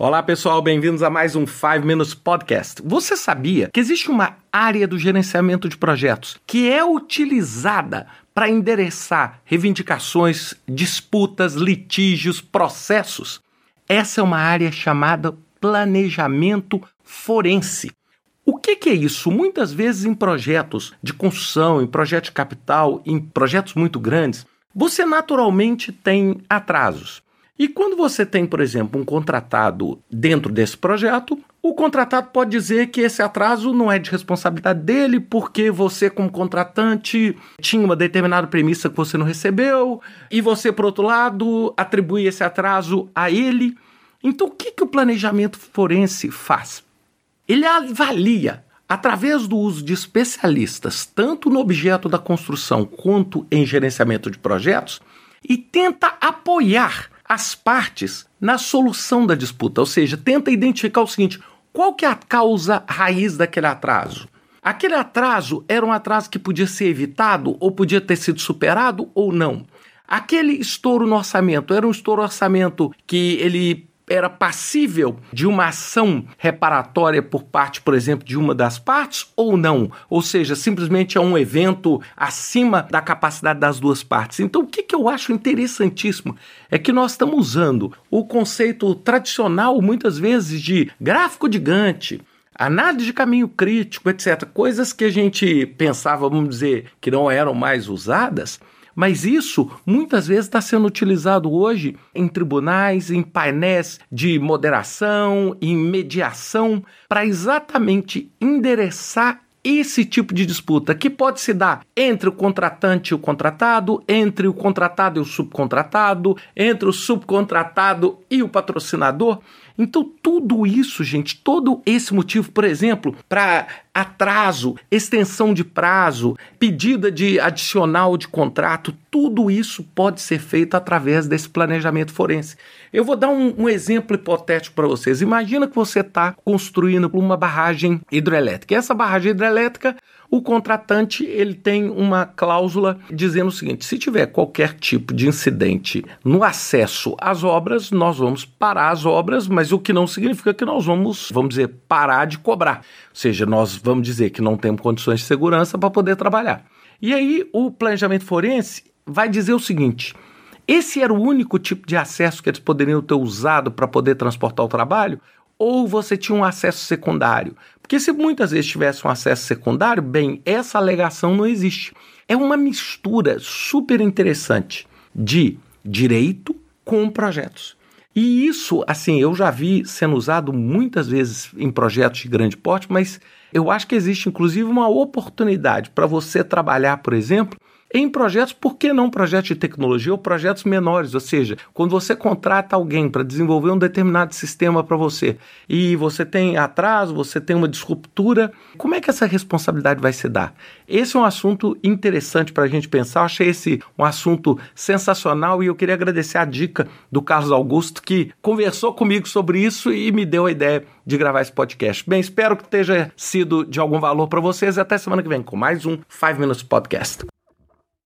Olá pessoal, bem-vindos a mais um 5 Minutes Podcast. Você sabia que existe uma área do gerenciamento de projetos que é utilizada para endereçar reivindicações, disputas, litígios, processos? Essa é uma área chamada planejamento forense. O que, que, é isso? Muitas vezes em projetos de construção, em projetos de capital, em projetos muito grandes, você naturalmente tem atrasos. E quando você tem, por exemplo, um contratado dentro desse projeto, o contratado pode dizer que esse atraso não é de responsabilidade dele, porque você, como contratante, tinha uma determinada premissa que você não recebeu, e você, por outro lado, atribui esse atraso a ele. Então, o que, que o planejamento forense faz? Ele avalia através do uso de especialistas, tanto no objeto da construção quanto em gerenciamento de projetos, e tenta apoiar as partes na solução da disputa, ou seja, tenta identificar o seguinte: qual que é a causa raiz daquele atraso? Aquele atraso era um atraso que podia ser evitado ou podia ter sido superado ou não? Aquele estouro no orçamento era um estouro no orçamento que ele era passível de uma ação reparatória por parte, por exemplo, de uma das partes ou não? Ou seja, simplesmente é um evento acima da capacidade das duas partes. Então, o que, que eu acho interessantíssimo é que nós estamos usando o conceito tradicional, muitas vezes, de gráfico de Gantt, análise de caminho crítico, etc. Coisas que a gente pensava, vamos dizer, que não eram mais usadas mas isso muitas vezes está sendo utilizado hoje em tribunais, em painéis de moderação, em mediação, para exatamente endereçar esse tipo de disputa que pode se dar entre o contratante e o contratado, entre o contratado e o subcontratado, entre o subcontratado e o patrocinador. Então, tudo isso, gente, todo esse motivo, por exemplo, para atraso, extensão de prazo, pedida de adicional de contrato, tudo isso pode ser feito através desse planejamento forense. Eu vou dar um, um exemplo hipotético para vocês. Imagina que você está construindo uma barragem hidrelétrica. E essa barragem hidrelétrica o contratante ele tem uma cláusula dizendo o seguinte: se tiver qualquer tipo de incidente no acesso às obras, nós vamos parar as obras, mas o que não significa que nós vamos, vamos dizer, parar de cobrar. Ou seja, nós vamos dizer que não temos condições de segurança para poder trabalhar. E aí o planejamento forense vai dizer o seguinte: esse era o único tipo de acesso que eles poderiam ter usado para poder transportar o trabalho? Ou você tinha um acesso secundário? Porque se muitas vezes tivesse um acesso secundário, bem, essa alegação não existe. É uma mistura super interessante de direito com projetos. E isso, assim, eu já vi sendo usado muitas vezes em projetos de grande porte, mas eu acho que existe inclusive uma oportunidade para você trabalhar, por exemplo, em projetos, por que não projetos de tecnologia ou projetos menores? Ou seja, quando você contrata alguém para desenvolver um determinado sistema para você e você tem atraso, você tem uma disruptura, como é que essa responsabilidade vai se dar? Esse é um assunto interessante para a gente pensar. Eu achei esse um assunto sensacional e eu queria agradecer a dica do Carlos Augusto que conversou comigo sobre isso e me deu a ideia de gravar esse podcast. Bem, espero que tenha sido de algum valor para vocês e até semana que vem com mais um 5 Minutes Podcast.